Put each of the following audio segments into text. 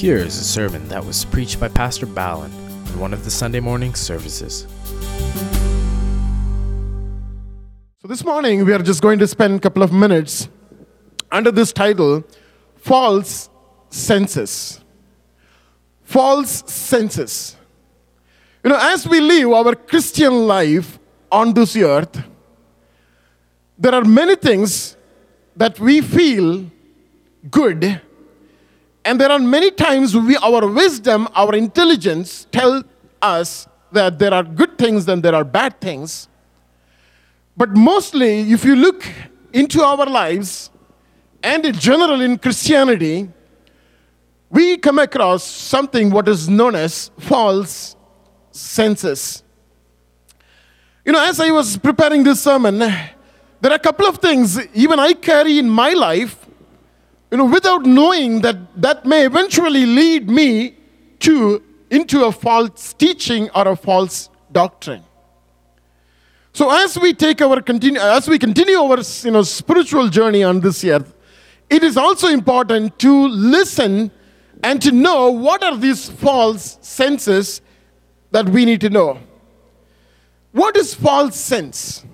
Here is a sermon that was preached by Pastor Ballin in one of the Sunday morning services. So, this morning we are just going to spend a couple of minutes under this title False Senses. False Senses. You know, as we live our Christian life on this earth, there are many things that we feel good, and there are many times we, our wisdom, our intelligence tell us that there are good things and there are bad things. But mostly, if you look into our lives and in general in Christianity, we come across something what is known as false senses. You know, as I was preparing this sermon, there are a couple of things even I carry in my life, you know, without knowing that that may eventually lead me to into a false teaching or a false doctrine. So as we take our continue, as we continue our you know spiritual journey on this earth, it is also important to listen and to know what are these false senses that we need to know. What is false sense?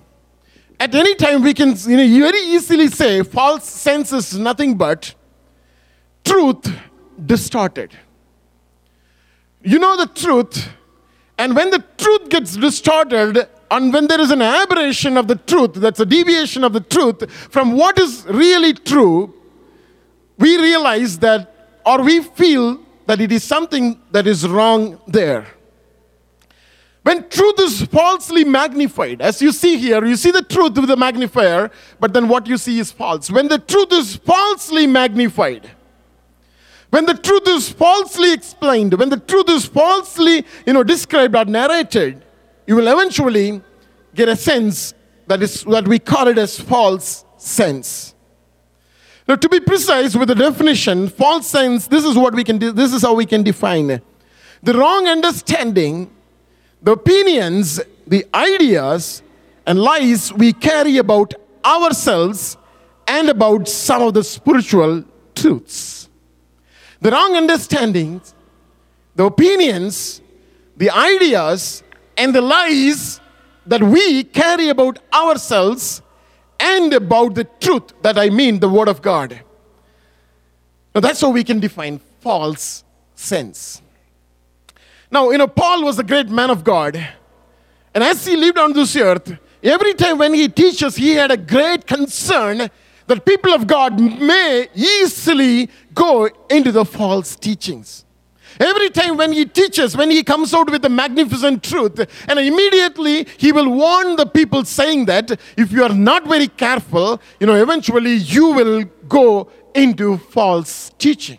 At any time, we can you know, very easily say false sense is nothing but truth distorted. You know the truth, and when the truth gets distorted, and when there is an aberration of the truth, that's a deviation of the truth from what is really true, we realize that, or we feel that it is something that is wrong there. When truth is falsely magnified, as you see here, you see the truth with the magnifier, but then what you see is false. When the truth is falsely magnified, when the truth is falsely explained, when the truth is falsely, you know, described or narrated, you will eventually get a sense that is that we call it as false sense. Now, to be precise with the definition, false sense, this is what we can do, this is how we can define it. the wrong understanding the opinions, the ideas, and lies we carry about ourselves and about some of the spiritual truths. The wrong understandings, the opinions, the ideas, and the lies that we carry about ourselves and about the truth that I mean, the Word of God. Now, that's how we can define false sense. Now, you know, Paul was a great man of God. And as he lived on this earth, every time when he teaches, he had a great concern that people of God may easily go into the false teachings. Every time when he teaches, when he comes out with the magnificent truth, and immediately he will warn the people saying that if you are not very careful, you know, eventually you will go into false teaching.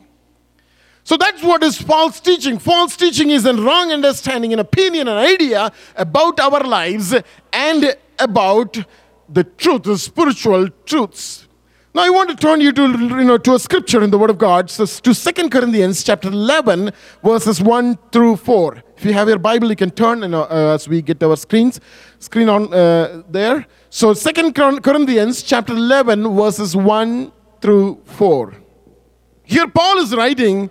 So that's what is false teaching. False teaching is a wrong understanding, an opinion, an idea about our lives and about the truth, the spiritual truths. Now I want to turn you to, you know, to a scripture in the Word of God, so to 2 Corinthians chapter 11, verses 1 through 4. If you have your Bible, you can turn you know, uh, as we get our screens, screen on uh, there. So 2 Corinthians chapter 11, verses 1 through 4. Here Paul is writing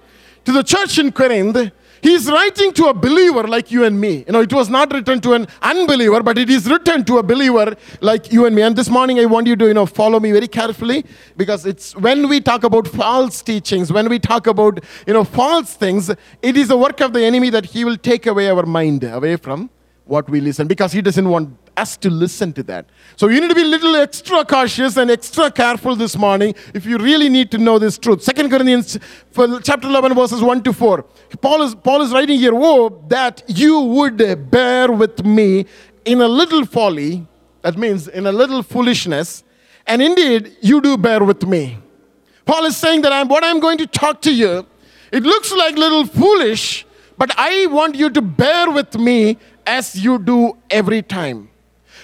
to the church in Corinth, he's writing to a believer like you and me. You know, it was not written to an unbeliever, but it is written to a believer like you and me. And this morning, I want you to, you know, follow me very carefully because it's when we talk about false teachings, when we talk about, you know, false things, it is the work of the enemy that he will take away our mind away from what we listen because he doesn't want us to listen to that. So you need to be a little extra cautious and extra careful this morning if you really need to know this truth. Second Corinthians chapter 11 verses 1 to 4. Paul is, Paul is writing here, Oh, that you would bear with me in a little folly, that means in a little foolishness, and indeed you do bear with me. Paul is saying that I'm, what I'm going to talk to you, it looks like little foolish, but I want you to bear with me as you do every time.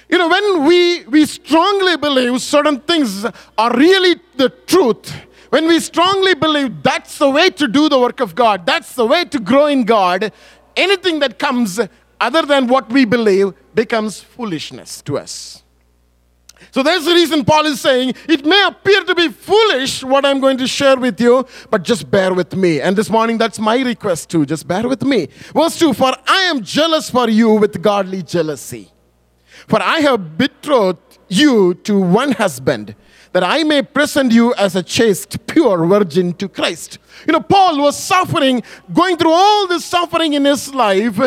You know, when we, we strongly believe certain things are really the truth, when we strongly believe that's the way to do the work of God, that's the way to grow in God, anything that comes other than what we believe becomes foolishness to us. So that's the reason Paul is saying it may appear to be foolish what I'm going to share with you, but just bear with me. And this morning, that's my request too. Just bear with me. Verse 2 For I am jealous for you with godly jealousy. For I have betrothed you to one husband, that I may present you as a chaste, pure virgin to Christ. You know, Paul was suffering, going through all this suffering in his life,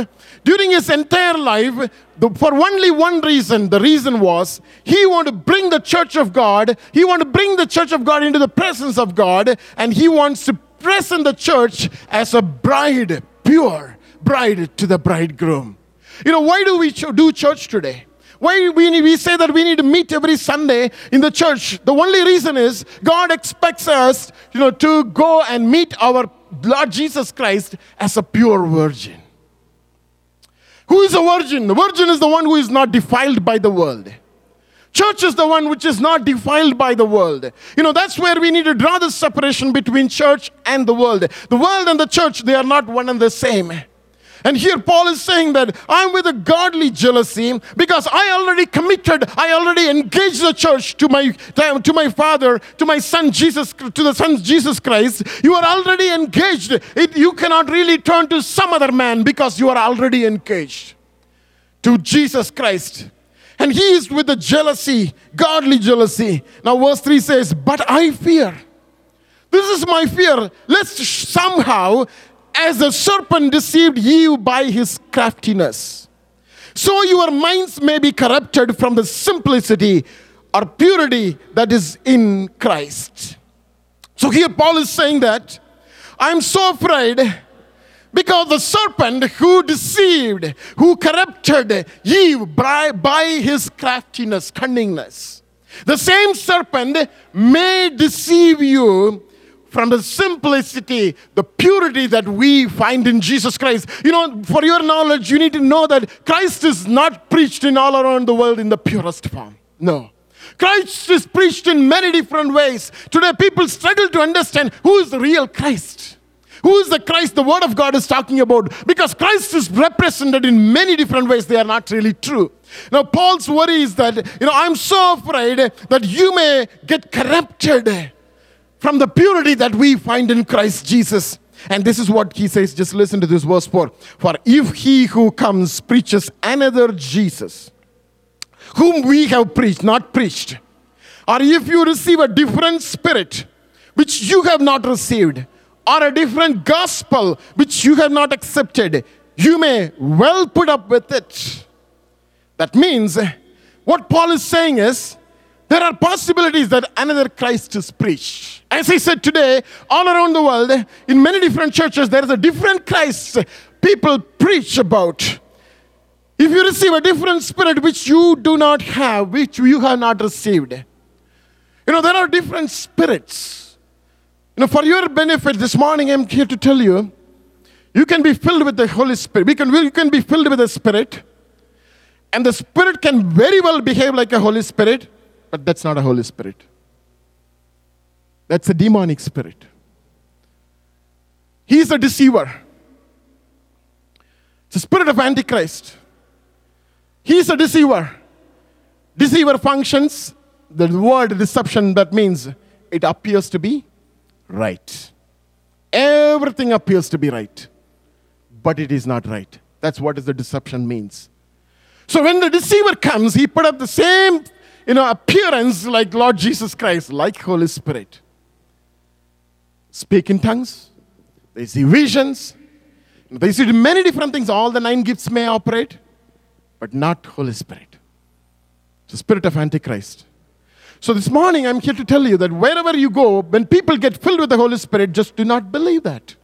during his entire life, the, for only one reason. The reason was he wanted to bring the church of God, he wanted to bring the church of God into the presence of God, and he wants to present the church as a bride, pure bride to the bridegroom. You know, why do we do church today? Why we, we say that we need to meet every Sunday in the church? The only reason is God expects us, you know, to go and meet our Lord Jesus Christ as a pure virgin. Who is a virgin? The virgin is the one who is not defiled by the world. Church is the one which is not defiled by the world. You know, that's where we need to draw the separation between church and the world. The world and the church, they are not one and the same. And here Paul is saying that I'm with a godly jealousy because I already committed, I already engaged the church to my to my father, to my son Jesus, to the son Jesus Christ. You are already engaged. It, you cannot really turn to some other man because you are already engaged to Jesus Christ. And he is with the jealousy, godly jealousy. Now, verse 3 says, But I fear. This is my fear. Lest somehow as the serpent deceived Eve by his craftiness. So your minds may be corrupted from the simplicity or purity that is in Christ. So here Paul is saying that I'm so afraid because the serpent who deceived, who corrupted Eve by, by his craftiness, cunningness, the same serpent may deceive you from the simplicity, the purity that we find in Jesus Christ. You know, for your knowledge, you need to know that Christ is not preached in all around the world in the purest form. No. Christ is preached in many different ways. Today, people struggle to understand who is the real Christ. Who is the Christ the Word of God is talking about? Because Christ is represented in many different ways. They are not really true. Now, Paul's worry is that, you know, I'm so afraid that you may get corrupted from the purity that we find in Christ Jesus. And this is what he says. Just listen to this verse 4. For if he who comes preaches another Jesus, whom we have preached, not preached, or if you receive a different spirit which you have not received, or a different gospel which you have not accepted, you may well put up with it. That means what Paul is saying is there are possibilities that another Christ is preached. As I said today, all around the world, in many different churches, there is a different Christ people preach about. If you receive a different spirit which you do not have, which you have not received, you know, there are different spirits. You know, for your benefit, this morning I'm here to tell you, you can be filled with the Holy Spirit. We can, you can be filled with the Spirit, and the Spirit can very well behave like a Holy Spirit but that's not a Holy Spirit. That's a demonic spirit. He's a deceiver. It's a spirit of Antichrist. He's a deceiver. Deceiver functions, the word deception, that means it appears to be right. Everything appears to be right, but it is not right. That's what the deception means. So when the deceiver comes, he put up the same you know, appearance like Lord Jesus Christ, like Holy Spirit. Speak in tongues. They see visions. They see many different things. All the nine gifts may operate, but not Holy Spirit. The spirit of Antichrist. So this morning I'm here to tell you that wherever you go, when people get filled with the Holy Spirit, just do not believe that.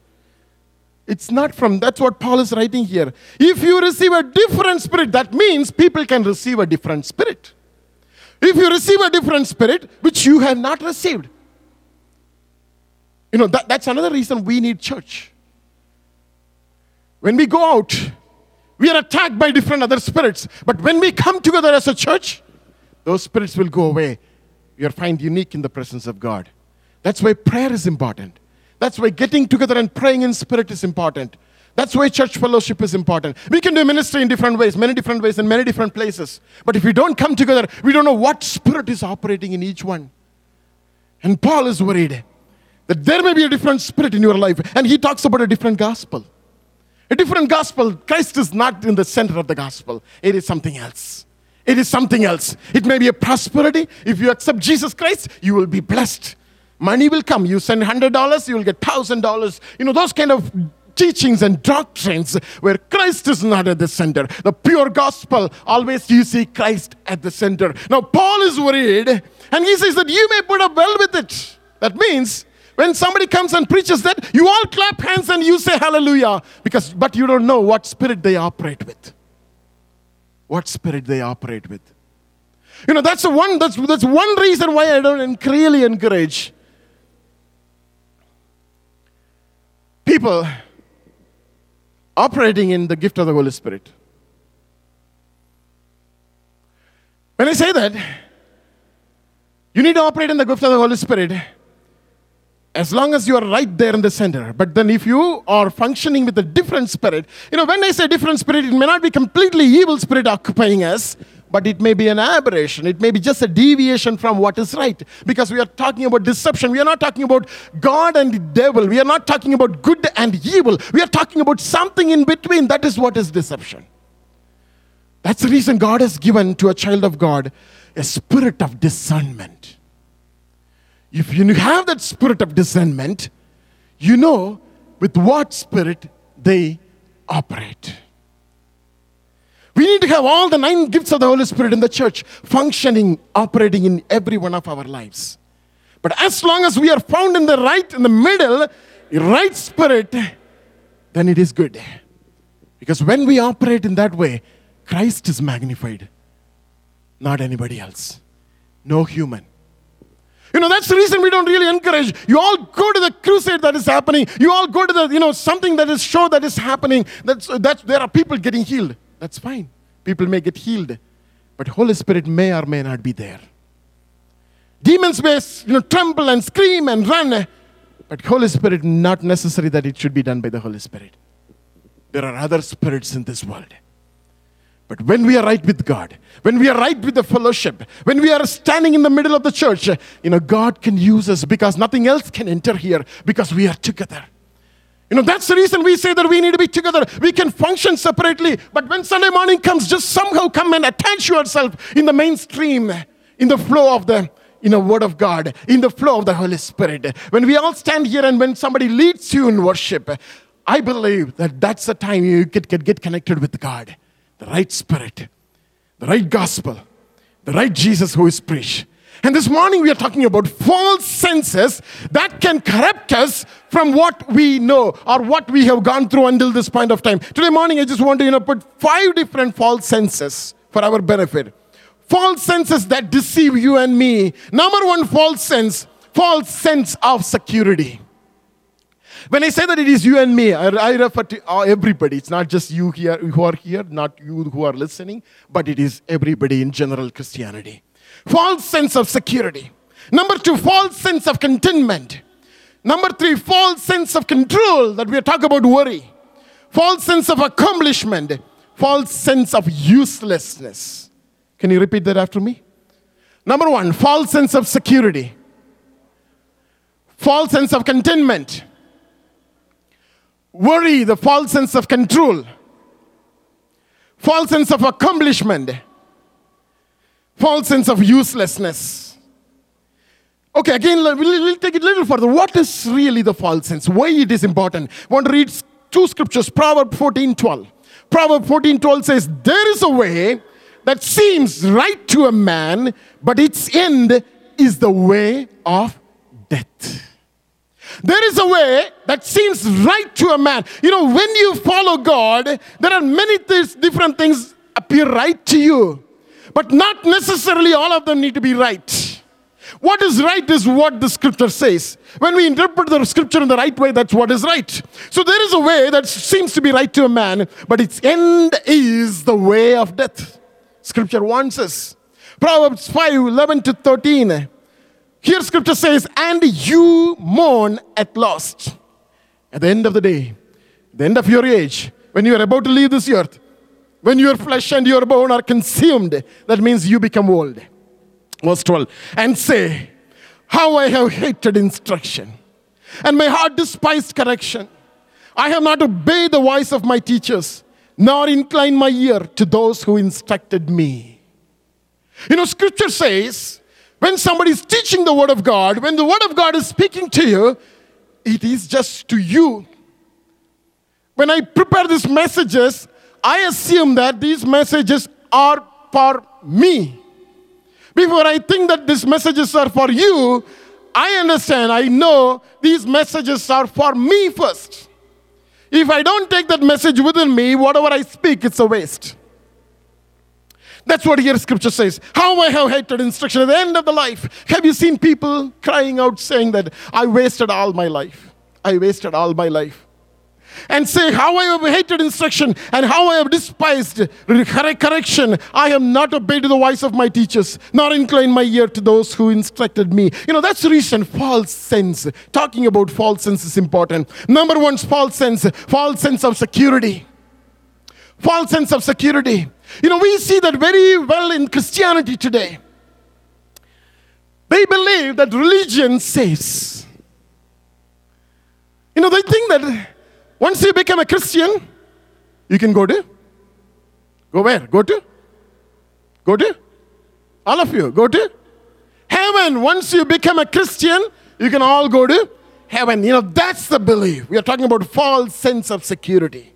It's not from, that's what Paul is writing here. If you receive a different spirit, that means people can receive a different spirit. If you receive a different spirit, which you have not received, you know, that, that's another reason we need church. When we go out, we are attacked by different other spirits. But when we come together as a church, those spirits will go away. You are find unique in the presence of God. That's why prayer is important. That's why getting together and praying in spirit is important. That's why church fellowship is important. We can do ministry in different ways, many different ways, in many different places. But if we don't come together, we don't know what spirit is operating in each one. And Paul is worried that there may be a different spirit in your life. And he talks about a different gospel. A different gospel. Christ is not in the center of the gospel, it is something else. It is something else. It may be a prosperity. If you accept Jesus Christ, you will be blessed. Money will come. You send $100, you will get $1,000. You know, those kind of teachings and doctrines where Christ is not at the center. The pure gospel, always you see Christ at the center. Now, Paul is worried, and he says that you may put up well with it. That means when somebody comes and preaches that, you all clap hands and you say hallelujah, because but you don't know what spirit they operate with. What spirit they operate with. You know, that's the one that's that's one reason why I don't really encourage people operating in the gift of the Holy Spirit. When I say that, you need to operate in the gift of the Holy Spirit as long as you are right there in the center. But then if you are functioning with a different spirit, you know, when I say different spirit, it may not be completely evil spirit occupying us, but it may be an aberration. It may be just a deviation from what is right. Because we are talking about deception. We are not talking about God and the devil. We are not talking about good and evil. We are talking about something in between. That is what is deception. That's the reason God has given to a child of God a spirit of discernment. If you have that spirit of discernment, you know with what spirit they operate. We need to have all the nine gifts of the Holy Spirit in the church functioning, operating in every one of our lives. But as long as we are found in the right, in the middle, right spirit, then it is good. Because when we operate in that way, Christ is magnified, not anybody else, no human. You know, that's the reason we don't really encourage. You all go to the crusade that is happening. You all go to the, you know, something that is show that is happening. That's, that's, there are people getting healed. That's fine. People may get healed. But Holy Spirit may or may not be there. Demons may, you know, tremble and scream and run. But Holy Spirit, not necessary that it should be done by the Holy Spirit. There are other spirits in this world. But when we are right with God, when we are right with the fellowship, when we are standing in the middle of the church, you know, God can use us because nothing else can enter here because we are together. You know, that's the reason we say that we need to be together. We can function separately, but when Sunday morning comes, just somehow come and attach yourself in the mainstream, in the flow of the in the Word of God, in the flow of the Holy Spirit. When we all stand here and when somebody leads you in worship, I believe that that's the time you get, get, get connected with God the right spirit, the right gospel, the right Jesus who is preached. And this morning we are talking about false senses that can corrupt us from what we know or what we have gone through until this point of time. Today morning I just want to you know put five different false senses for our benefit. False senses that deceive you and me. Number one false sense, false sense of security. When I say that it is you and me, I, I refer to uh, everybody. It's not just you here who are here, not you who are listening, but it is everybody in general Christianity. False sense of security. Number two, false sense of contentment. Number three, false sense of control that we are talking about worry. False sense of accomplishment. False sense of uselessness. Can you repeat that after me? Number one, false sense of security. False sense of contentment Worry, the false sense of control, false sense of accomplishment, false sense of uselessness. Okay, again, we'll, take it a little further. What is really the false sense? Why it is important? I want to read two scriptures, Proverb 14 12. Proverb 14 12 says, There is a way that seems right to a man, but its end is the way of death. There is a way that seems right to a man. You know, when you follow God, there are many th- different things appear right to you, but not necessarily all of them need to be right. What is right is what the scripture says. When we interpret the scripture in the right way, that's what is right. So there is a way that seems to be right to a man, but its end is the way of death. Scripture warns us. Proverbs 5 11 to 13. Here, scripture says, and you mourn at last. At the end of the day, the end of your age, when you are about to leave this earth, when your flesh and your bone are consumed, that means you become old. Verse 12. And say, How I have hated instruction, and my heart despised correction. I have not obeyed the voice of my teachers, nor inclined my ear to those who instructed me. You know, scripture says, when somebody is teaching the word of God, when the word of God is speaking to you, it is just to you. When I prepare these messages, I assume that these messages are for me. Before I think that these messages are for you, I understand, I know these messages are for me first. If I don't take that message within me, whatever I speak, it's a waste. That's what here scripture says. How I have hated instruction at the end of the life. Have you seen people crying out saying that I wasted all my life? I wasted all my life and say, How I have hated instruction and how I have despised correction. I have not obeyed the voice of my teachers, nor inclined my ear to those who instructed me. You know, that's the reason false sense. Talking about false sense is important. Number one, false sense, false sense of security. False sense of security. You know, we see that very well in Christianity today. They believe that religion saves. You know, they think that once you become a Christian, you can go to. Go where? Go to? Go to? All of you, go to? Heaven. Once you become a Christian, you can all go to heaven. You know, that's the belief. We are talking about false sense of security.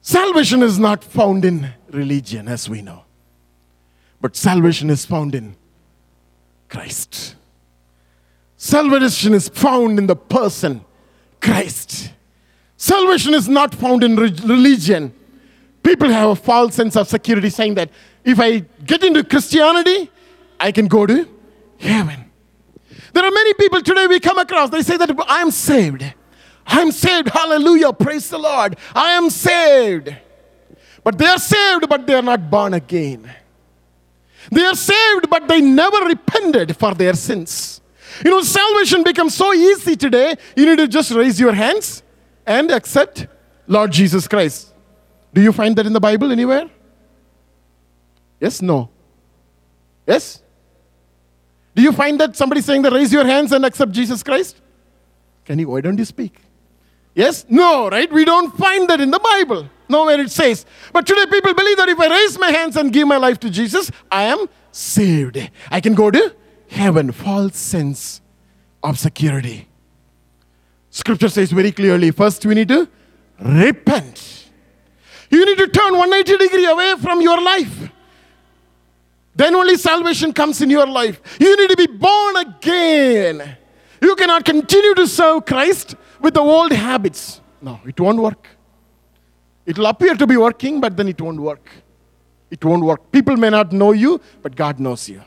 Salvation is not found in religion, as we know, but salvation is found in Christ. Salvation is found in the person Christ. Salvation is not found in religion. People have a false sense of security saying that if I get into Christianity, I can go to heaven. There are many people today we come across, they say that I'm saved. I'm saved. Hallelujah. Praise the Lord. I am saved. But they are saved, but they are not born again. They are saved, but they never repented for their sins. You know, salvation becomes so easy today. You need to just raise your hands and accept Lord Jesus Christ. Do you find that in the Bible anywhere? Yes, no. Yes? Do you find that somebody saying that raise your hands and accept Jesus Christ? Can you, why don't you speak? Yes? No, right? We don't find that in the Bible. Nowhere it says. But today people believe that if I raise my hands and give my life to Jesus, I am saved. I can go to heaven. False sense of security. Scripture says very clearly first we need to repent. You need to turn 180 degree away from your life. Then only salvation comes in your life. You need to be born again. You cannot continue to serve Christ with the old habits. No, it won't work. It will appear to be working, but then it won't work. It won't work. People may not know you, but God knows you.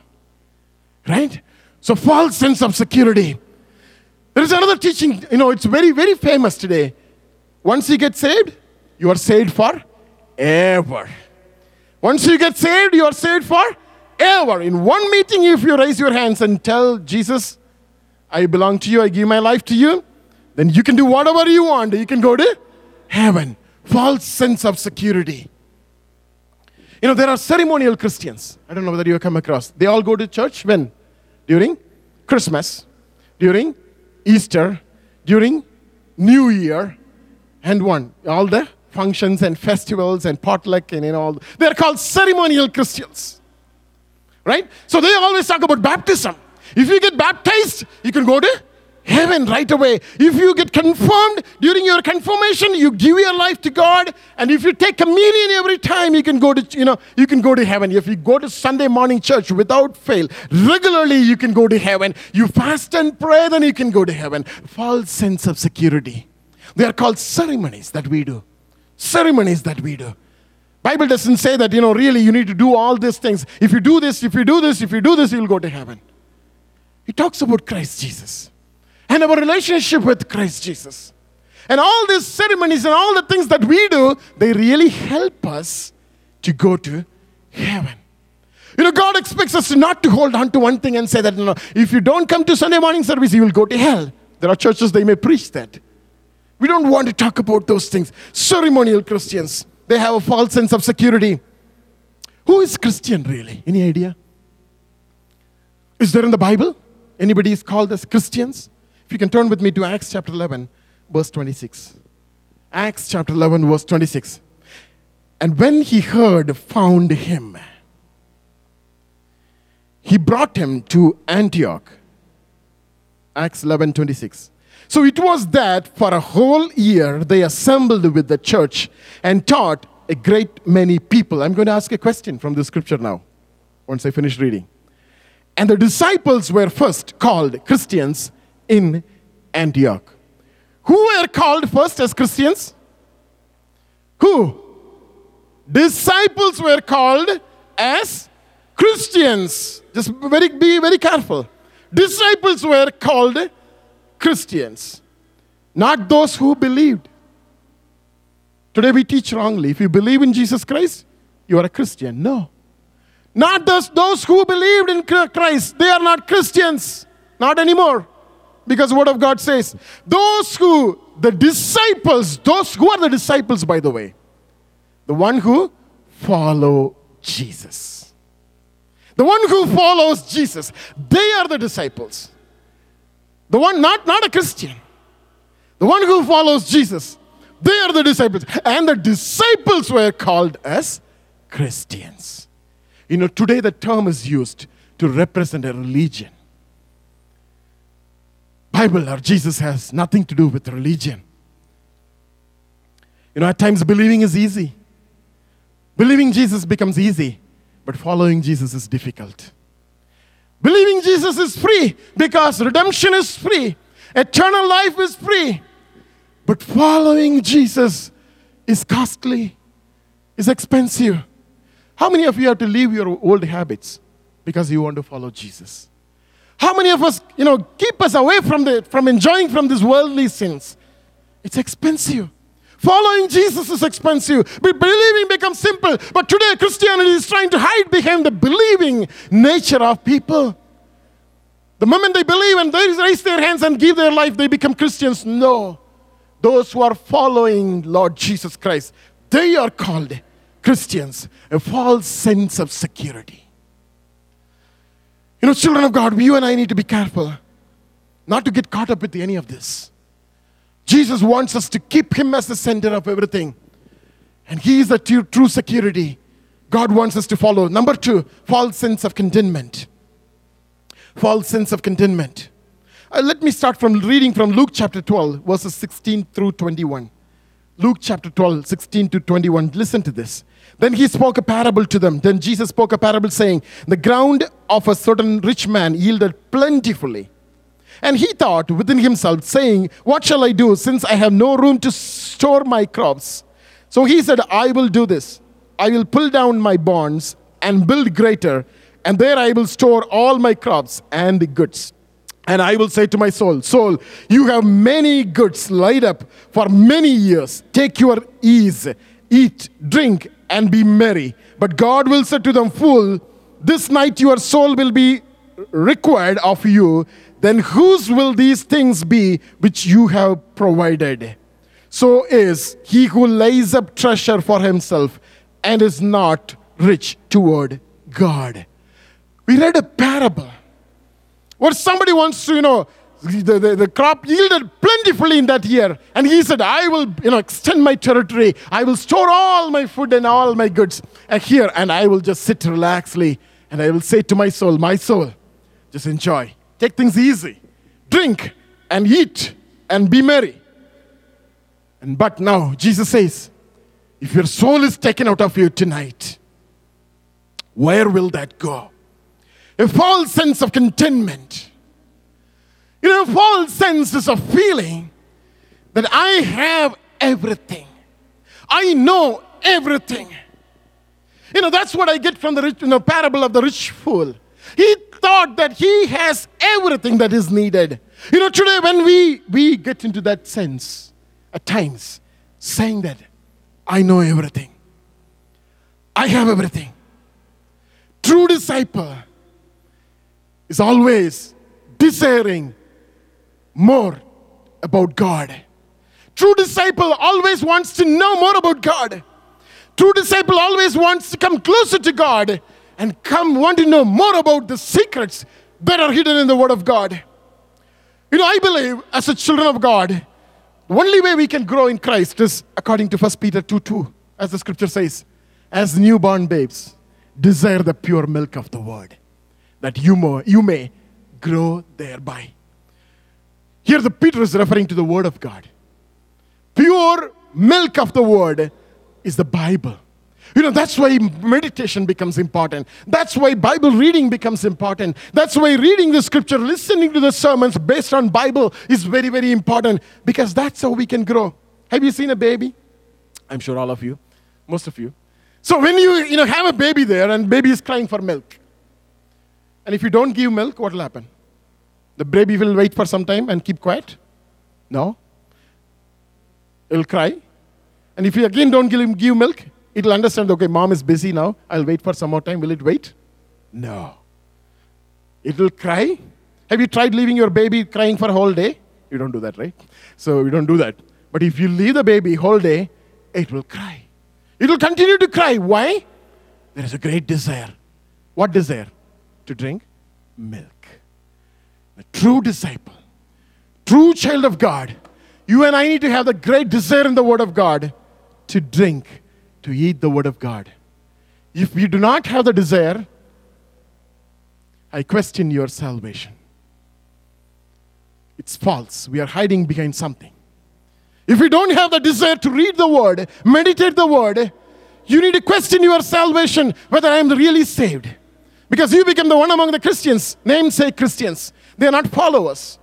Right? So, false sense of security. There is another teaching, you know, it's very, very famous today. Once you get saved, you are saved for ever. Once you get saved, you are saved for ever. In one meeting, if you raise your hands and tell Jesus, I belong to you, I give my life to you, then you can do whatever you want. You can go to heaven. False sense of security. You know, there are ceremonial Christians. I don't know whether you have come across. They all go to church when? During Christmas, during Easter, during New Year, and one, all the functions and festivals and potluck and you know, they're called ceremonial Christians. Right? So they always talk about baptism. If you get baptized, you can go to heaven right away. If you get confirmed during your confirmation, you give your life to God, and if you take communion every time, you can go to you know you can go to heaven. If you go to Sunday morning church without fail, regularly you can go to heaven. You fast and pray, then you can go to heaven. False sense of security. They are called ceremonies that we do. Ceremonies that we do. Bible doesn't say that you know really you need to do all these things. If you do this, if you do this, if you do this, you'll go to heaven. He talks about Christ Jesus and our relationship with Christ Jesus. And all these ceremonies and all the things that we do, they really help us to go to heaven. You know, God expects us not to hold on to one thing and say that, know, if you don't come to Sunday morning service, you will go to hell. There are churches, they may preach that. We don't want to talk about those things. Ceremonial Christians, they have a false sense of security. Who is Christian really? Any idea? Is there in the Bible? Anybody is called as Christians? You can turn with me to Acts chapter 11, verse 26. Acts chapter 11, verse 26. And when he heard, found him, he brought him to Antioch. Acts 11, 26. So it was that for a whole year they assembled with the church and taught a great many people. I'm going to ask a question from the scripture now, once I finish reading. And the disciples were first called Christians in Antioch. Who were called first as Christians? Who? Disciples were called as Christians. Just very, be very careful. Disciples were called Christians, not those who believed. Today we teach wrongly. If you believe in Jesus Christ, you are a Christian. No. Not those, those who believed in Christ, they are not Christians. Not anymore. Because the Word of God says, those who, the disciples, those who are the disciples, by the way, the one who follow Jesus. The one who follows Jesus, they are the disciples. The one, not, not a Christian. The one who follows Jesus, they are the disciples. And the disciples were called as Christians. You know, today the term is used to represent a religion. Bible or Jesus has nothing to do with religion. You know, at times believing is easy. Believing Jesus becomes easy, but following Jesus is difficult. Believing Jesus is free because redemption is free, eternal life is free. But following Jesus is costly, is expensive. How many of you have to leave your old habits because you want to follow Jesus? How many of us, you know, keep us away from, the, from enjoying from these worldly sins? It's expensive. Following Jesus is expensive. Believing becomes simple. But today, Christianity is trying to hide behind the believing nature of people. The moment they believe and they raise their hands and give their life, they become Christians. No. Those who are following Lord Jesus Christ, they are called Christians. A false sense of security. You know, children of God, you and I need to be careful not to get caught up with any of this. Jesus wants us to keep Him as the center of everything. And He is the true security. God wants us to follow. Number two, false sense of contentment. False sense of contentment. Uh, let me start from reading from Luke chapter 12, verses 16 through 21. Luke chapter 12, 16 to 21. Listen to this. Then he spoke a parable to them. Then Jesus spoke a parable saying, The ground of a certain rich man yielded plentifully. And he thought within himself, saying, What shall I do since I have no room to store my crops? So he said, I will do this. I will pull down my barns and build greater, and there I will store all my crops and goods. And I will say to my soul, Soul, you have many goods laid up for many years. Take your ease, eat, drink, and be merry. But God will say to them, Fool, this night your soul will be required of you then whose will these things be which you have provided? So is he who lays up treasure for himself and is not rich toward God. We read a parable where somebody wants to, you know, the, the, the, crop yielded plentifully in that year. And he said, I will you know, extend my territory. I will store all my food and all my goods uh, here, and I will just sit relaxedly. And I will say to my soul, My soul, just enjoy. Take things easy. Drink and eat and be merry. And but now Jesus says, if your soul is taken out of you tonight, where will that go? A false sense of contentment. You know, false sense is a feeling that I have everything. I know everything. You know, that's what I get from the rich, you know, parable of the rich fool. He thought that he has everything that is needed. You know, today when we, we get into that sense, at times, saying that I know everything, I have everything. True disciple is always desiring more about God. True disciple always wants to know more about God. True disciple always wants to come closer to God and come want to know more about the secrets that are hidden in the Word of God. You know, I believe as a children of God, the only way we can grow in Christ is according to 1 Peter 2 2, as the scripture says, as newborn babes, desire the pure milk of the word, that you, mo- you may grow thereby. Here, the Peter is referring to the word of God. Pure milk of the word is the Bible. You know, that's why meditation becomes important. That's why Bible reading becomes important. That's why reading the scripture, listening to the sermons based on Bible is very, very important because that's how we can grow. Have you seen a baby? I'm sure all of you, most of you. So when you, you know, have a baby there and baby is crying for milk, and if you don't give milk, what will happen? The baby will wait for some time and keep quiet? No. It'll cry. And if you again don't give, him, give milk, it'll understand, okay, mom is busy now. I'll wait for some more time. Will it wait? No. It will cry. Have you tried leaving your baby crying for a whole day? You don't do that, right? So you don't do that. But if you leave the baby whole day, it will cry. It will continue to cry. Why? There is a great desire. What desire? To drink milk. A true disciple, true child of God, you and I need to have the great desire in the Word of God to drink, to eat the Word of God. If you do not have the desire, I question your salvation. It's false. We are hiding behind something. If you don't have the desire to read the Word, meditate the Word, you need to question your salvation whether I am really saved. Because you become the one among the Christians, namesake Christians. They are not followers.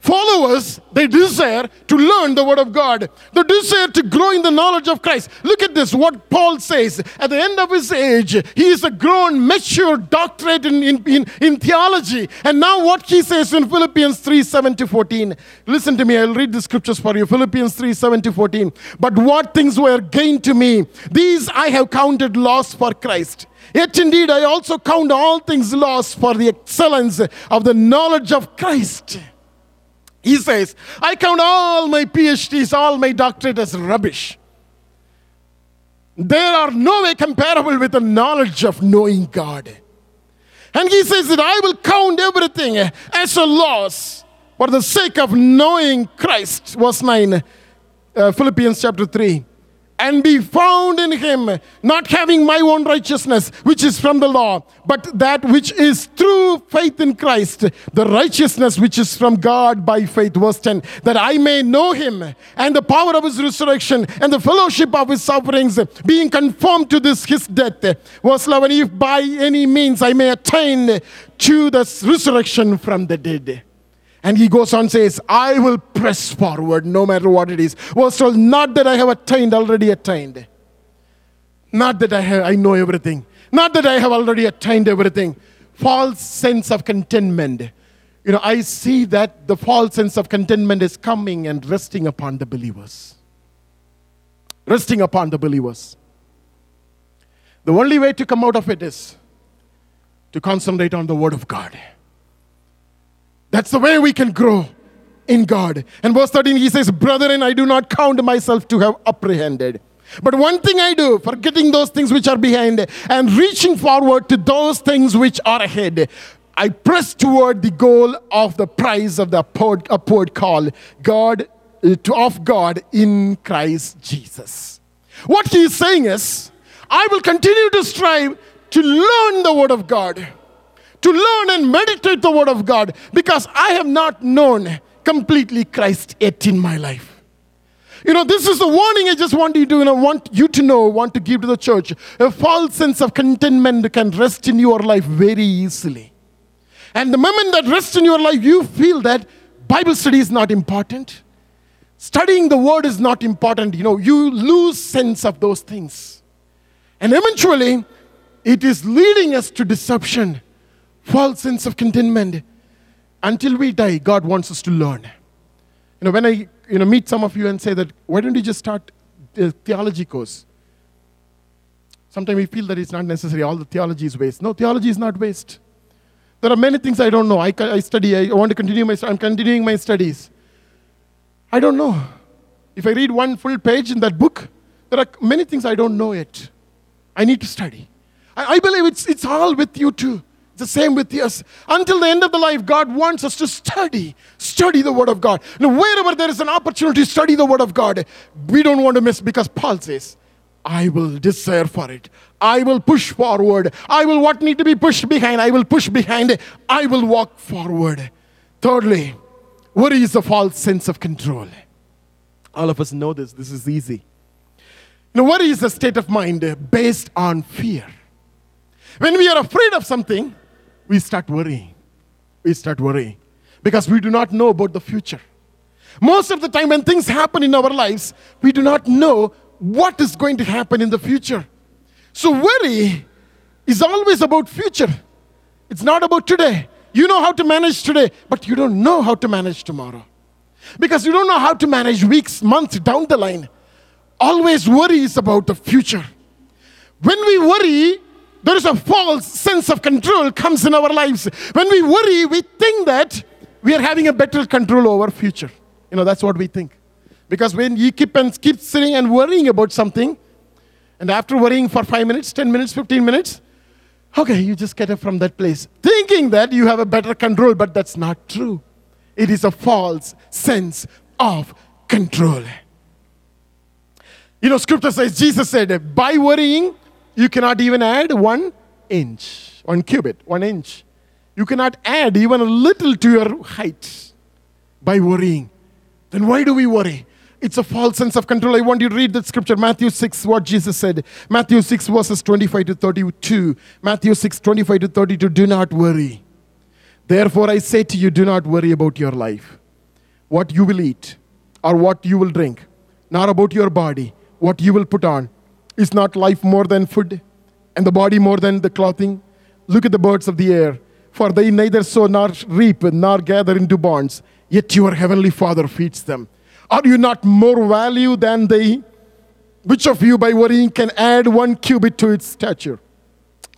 Followers, they desire to learn the Word of God, They desire to grow in the knowledge of Christ. Look at this, what Paul says. At the end of his age, he is a grown, mature doctorate in, in, in, in theology. And now, what he says in Philippians 3 7 to 14. Listen to me, I'll read the scriptures for you. Philippians 3 7 to 14. But what things were gained to me, these I have counted loss for Christ. Yet indeed, I also count all things lost for the excellence of the knowledge of Christ. He says, I count all my PhDs, all my doctorate as rubbish. They are no way comparable with the knowledge of knowing God. And he says that I will count everything as a loss for the sake of knowing Christ. Verse 9, uh, Philippians chapter 3 and be found in him, not having my own righteousness, which is from the law, but that which is through faith in Christ, the righteousness which is from God by faith. Verse 10 that I may know him and the power of his resurrection and the fellowship of his sufferings, being conformed to this his death. Verse 11 if by any means I may attain to the resurrection from the dead. And he goes on says, I will press forward no matter what it is. Verse 12, not that I have attained, already attained. Not that I, have, I know everything. Not that I have already attained everything. False sense of contentment. You know, I see that the false sense of contentment is coming and resting upon the believers. Resting upon the believers. The only way to come out of it is to concentrate on the Word of God. That's the way we can grow in God. And verse 13, he says, Brethren, I do not count myself to have apprehended. But one thing I do, forgetting those things which are behind and reaching forward to those things which are ahead, I press toward the goal of the prize of the upward, upward call, God of God in Christ Jesus. What he is saying is, I will continue to strive to learn the Word of God to learn and meditate the Word of God because I have not known completely Christ yet in my life. You know, this is the warning I just want you to you know, want you to know, want to give to the church. A false sense of contentment can rest in your life very easily. And the moment that rests in your life, you feel that Bible study is not important. Studying the word is not important. You know, you lose sense of those things. And eventually, it is leading us to deception false sense of contentment. Until we die, God wants us to learn. You know, when I you know, meet some of you and say that, why don't you just start a theology course? Sometimes we feel that it's not necessary. All the theology is waste. No, theology is not waste. There are many things I don't know. I, I study. I want to continue my. I'm continuing my studies. I don't know. if I read one full page in that book, there are many things I don't know yet. I need to study. I, I believe it's, it's all with you too. The same with us. Until the end of the life, God wants us to study, study the Word of God. Now, wherever there is an opportunity to study the Word of God, we don't want to miss because Paul says, I will desire for it. I will push forward. I will what need to be pushed behind. I will push behind. I will walk forward. Thirdly, worry is a false sense of control. All of us know this. This is easy. Now, worry is a state of mind based on fear. When we are afraid of something, we start worrying. We start worrying because we do not know about the future. Most of the time, when things happen in our lives, we do not know what is going to happen in the future. So, worry is always about future. It's not about today. You know how to manage today, but you don't know how to manage tomorrow. Because you don't know how to manage weeks, months down the line. Always worry is about the future. When we worry, there is a false sense of control comes in our lives. When we worry, we think that we are having a better control over future. You know, that's what we think. Because when you keep and keep sitting and worrying about something, and after worrying for five minutes, 10 minutes, 15 minutes, okay, you just get up from that place, thinking that you have a better control, but that's not true. It is a false sense of control. You know, scripture says, Jesus said, by worrying, you cannot even add one inch, one cubit, one inch. You cannot add even a little to your height by worrying. Then why do we worry? It's a false sense of control. I want you to read that scripture, Matthew 6, what Jesus said. Matthew 6, verses 25 to 32. Matthew 6, 25 to 32. Do not worry. Therefore, I say to you, do not worry about your life, what you will eat, or what you will drink, nor about your body, what you will put on. Is not life more than food, and the body more than the clothing? Look at the birds of the air, for they neither sow nor reap nor gather into barns, yet your heavenly Father feeds them. Are you not more value than they? Which of you, by worrying, can add one cubit to its stature?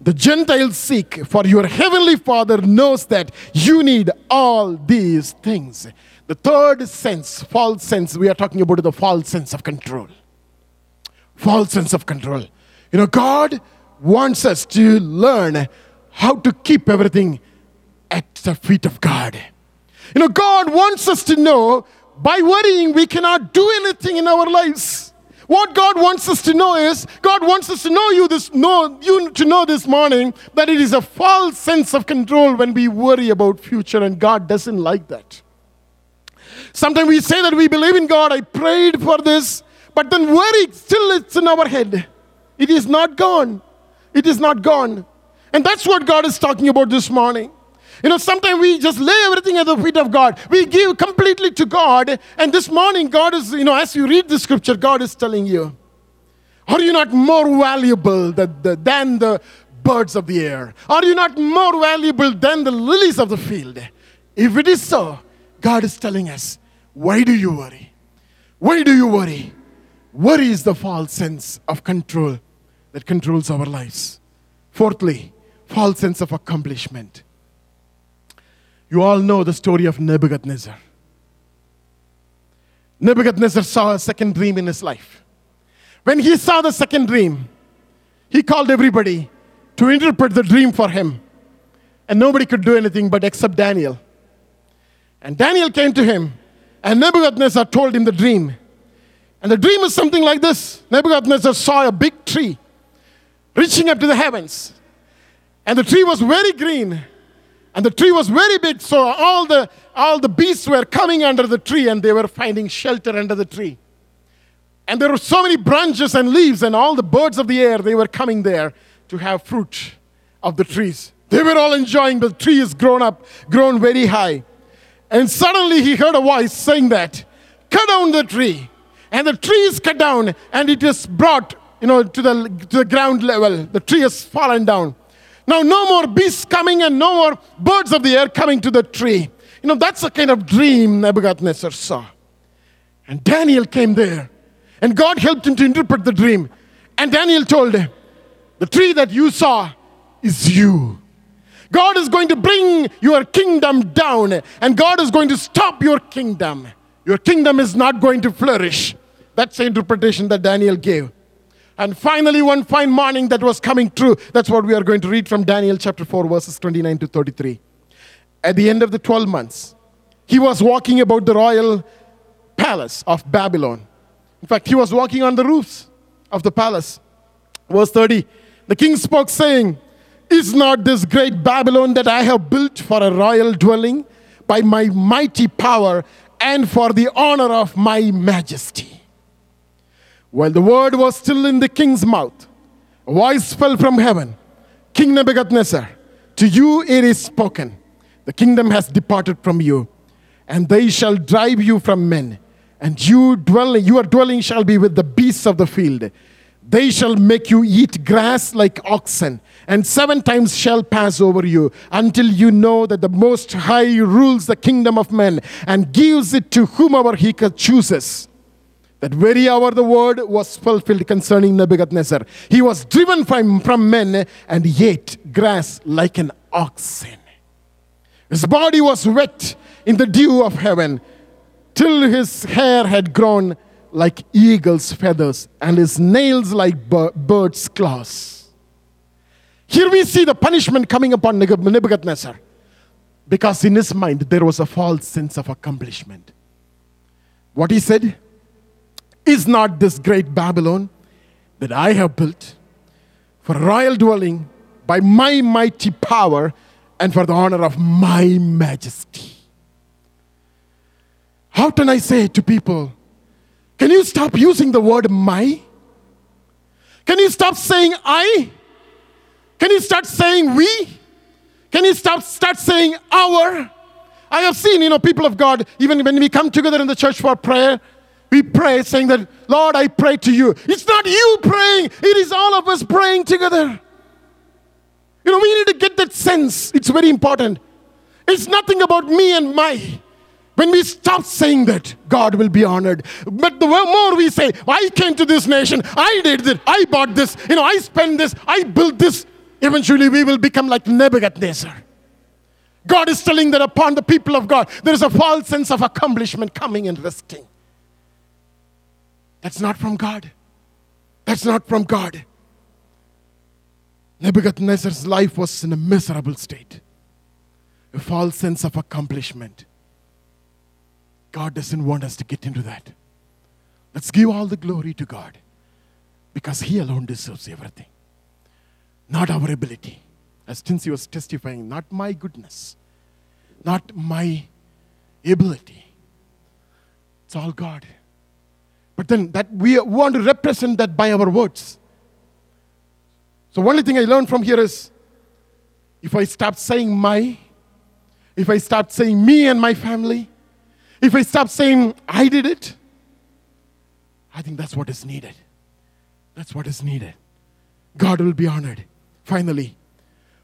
the Gentiles seek, for your heavenly Father knows that you need all these things. The third sense, false sense, we are talking about the false sense of control. False sense of control. You know, God wants us to learn how to keep everything at the feet of God. You know, God wants us to know by worrying, we cannot do anything in our lives. What God wants us to know is, God wants us to know you this know you to know this morning that it is a false sense of control when we worry about future, and God doesn't like that. Sometimes we say that we believe in God, I prayed for this, but then worry still it's in our head. It is not gone. It is not gone. And that's what God is talking about this morning. You know, sometimes we just lay everything at the feet of God. We give completely to God. And this morning, God is, you know, as you read the scripture, God is telling you, are you not more valuable than the, than the birds of the air? Are you not more valuable than the lilies of the field? If it is so, God is telling us, why do you worry? Why do you worry? Worry is the false sense of control that controls our lives. Fourthly, false sense of accomplishment. You all know the story of Nebuchadnezzar. Nebuchadnezzar saw a second dream in his life. When he saw the second dream, he called everybody to interpret the dream for him. And nobody could do anything but except Daniel. And Daniel came to him, and Nebuchadnezzar told him the dream. And the dream is something like this Nebuchadnezzar saw a big tree reaching up to the heavens. And the tree was very green and the tree was very big, so all the, all the beasts were coming under the tree and they were finding shelter under the tree. And there were so many branches and leaves, and all the birds of the air, they were coming there to have fruit of the trees. They were all enjoying the tree is grown up, grown very high. And suddenly he heard a voice saying that, cut down the tree and the tree is cut down and it is brought you know to the, to the ground level the tree has fallen down now no more beasts coming and no more birds of the air coming to the tree. You know that's the kind of dream nebuchadnezzar saw. And daniel came there. And god helped him to interpret the dream. And daniel told him the tree that you saw is you. God is going to bring your kingdom down and god is going to stop your kingdom. Your kingdom is not going to flourish. That's the interpretation that Daniel gave. And finally, one fine morning that was coming true. That's what we are going to read from Daniel chapter 4, verses 29 to 33. At the end of the 12 months, he was walking about the royal palace of Babylon. In fact, he was walking on the roofs of the palace. Verse 30 The king spoke, saying, Is not this great Babylon that I have built for a royal dwelling by my mighty power and for the honor of my majesty? While the word was still in the king's mouth, a voice fell from heaven King Nebuchadnezzar, to you it is spoken, the kingdom has departed from you, and they shall drive you from men, and you dwelling, your dwelling shall be with the beasts of the field. They shall make you eat grass like oxen, and seven times shall pass over you until you know that the Most High rules the kingdom of men and gives it to whomever he chooses. That very hour the word was fulfilled concerning Nebuchadnezzar. He was driven from, from men and ate grass like an oxen. His body was wet in the dew of heaven till his hair had grown like eagle's feathers and his nails like bird's claws. Here we see the punishment coming upon Nebuchadnezzar because in his mind there was a false sense of accomplishment. What he said? Is not this great Babylon that I have built for royal dwelling by my mighty power and for the honor of my majesty? How can I say to people, can you stop using the word my? Can you stop saying I? Can you start saying we? Can you stop start saying our? I have seen, you know, people of God, even when we come together in the church for prayer, we pray saying that, Lord, I pray to you. It's not you praying, it is all of us praying together. You know, we need to get that sense. It's very important. It's nothing about me and my. When we stop saying that, God will be honored. But the more we say, I came to this nation, I did this, I bought this, you know, I spent this, I built this, eventually we will become like Nebuchadnezzar. God is telling that upon the people of God, there is a false sense of accomplishment coming and resting. That's not from God. That's not from God. Nebuchadnezzar's life was in a miserable state, a false sense of accomplishment. God doesn't want us to get into that. Let's give all the glory to God because He alone deserves everything, not our ability. As Tinsy was testifying, not my goodness, not my ability. It's all God. But then that we want to represent that by our words. So only thing I learned from here is if I stop saying my, if I stop saying me and my family, if I stop saying I did it, I think that's what is needed. That's what is needed. God will be honored. Finally,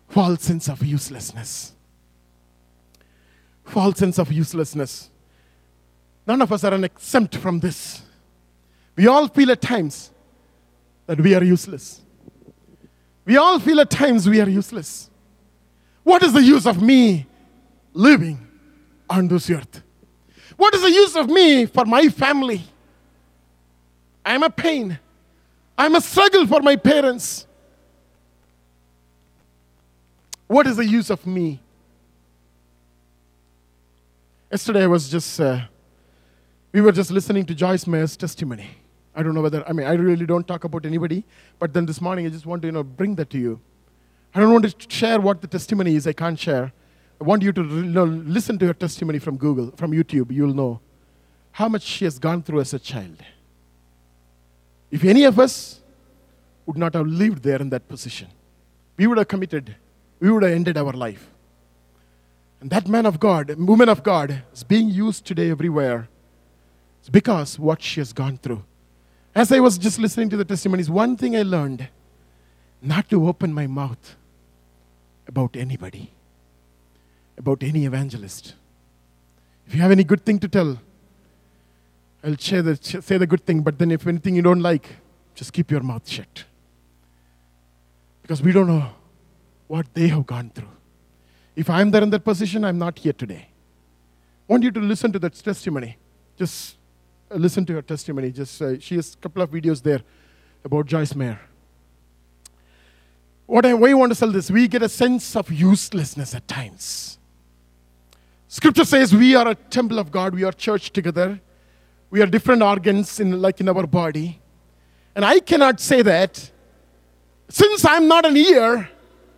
false sense of uselessness. False sense of uselessness. None of us are exempt from this. We all feel at times that we are useless. We all feel at times we are useless. What is the use of me living on this earth? What is the use of me for my family? I am a pain. I'm a struggle for my parents. What is the use of me? Yesterday I was just, uh, we were just listening to Joyce Meyer's testimony. I don't know whether, I mean, I really don't talk about anybody, but then this morning I just want to, you know, bring that to you. I don't want to share what the testimony is, I can't share. I want you to listen to her testimony from Google, from YouTube. You'll know how much she has gone through as a child. If any of us would not have lived there in that position, we would have committed, we would have ended our life. And that man of God, woman of God, is being used today everywhere It's because what she has gone through. As I was just listening to the testimonies, one thing I learned not to open my mouth about anybody, about any evangelist. If you have any good thing to tell, I'll share the, say the good thing, but then if anything you don't like, just keep your mouth shut. Because we don't know what they have gone through. If I'm there in that position, I'm not here today. I want you to listen to that testimony. Just listen to her testimony. Just uh, she has a couple of videos there about Joyce Meyer. What I, why want to sell this, we get a sense of uselessness at times. Scripture says we are a temple of God, we are church together, we are different organs in like in our body. And I cannot say that since I'm not an ear,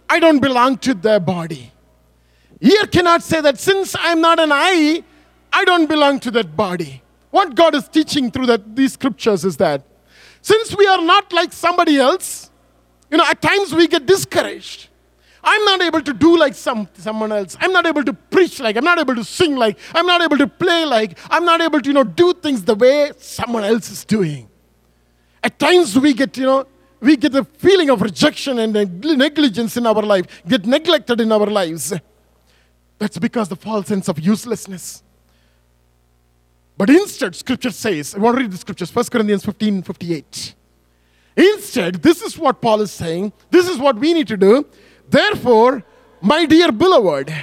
I don't belong to the body. Ear cannot say that since I'm not an eye, I don't belong to that body. What God is teaching through that, these scriptures is that since we are not like somebody else, you know, at times we get discouraged. I'm not able to do like some, someone else. I'm not able to preach like, I'm not able to sing like, I'm not able to play like, I'm not able to, you know, do things the way someone else is doing. At times we get, you know, we get the feeling of rejection and negligence in our life, get neglected in our lives. That's because the false sense of uselessness. But instead, scripture says, I want to read the scriptures, 1 Corinthians 15 58. Instead, this is what Paul is saying. This is what we need to do. Therefore, my dear beloved,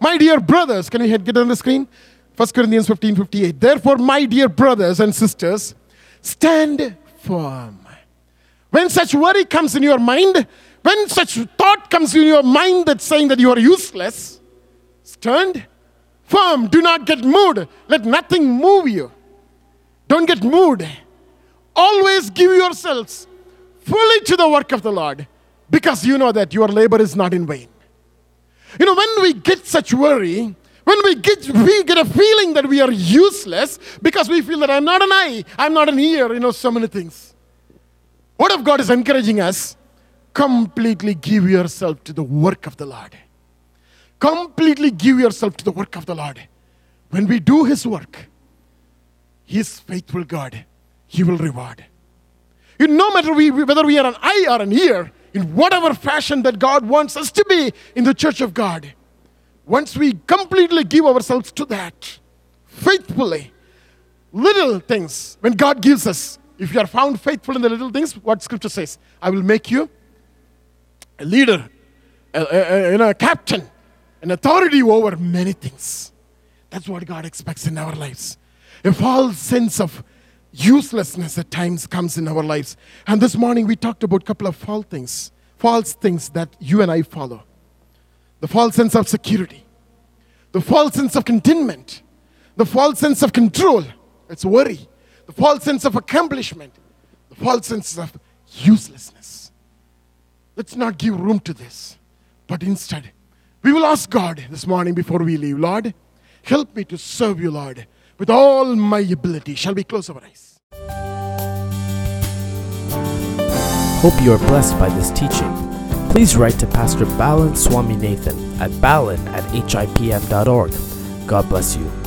my dear brothers, can you get it on the screen? 1 Corinthians 15 58. Therefore, my dear brothers and sisters, stand firm. When such worry comes in your mind, when such thought comes in your mind that's saying that you are useless, stand firm. Do not get moved. Let nothing move you. Don't get moved. Always give yourselves fully to the work of the Lord because you know that your labor is not in vain. You know, when we get such worry, when we get, we get a feeling that we are useless because we feel that I'm not an eye, I'm not an ear, you know, so many things. What if God is encouraging us? Completely give yourself to the work of the Lord. Completely give yourself to the work of the Lord. When we do His work, He is faithful God. He will reward. You, no matter we, whether we are an eye or an ear, in whatever fashion that God wants us to be in the church of God, once we completely give ourselves to that, faithfully, little things, when God gives us, if you are found faithful in the little things, what scripture says, I will make you a leader, a, a, a, a captain, an authority over many things. That's what God expects in our lives. A false sense of uselessness at times comes in our lives. And this morning we talked about a couple of false things, false things that you and I follow. The false sense of security, the false sense of contentment, the false sense of control, it's worry, the false sense of accomplishment, the false sense of uselessness. Let's not give room to this, but instead, we will ask God this morning before we leave, Lord, help me to serve you, Lord, with all my ability. Shall we close our eyes? Hope you are blessed by this teaching. Please write to Pastor Balan Swami Nathan at balan at hipm.org. God bless you.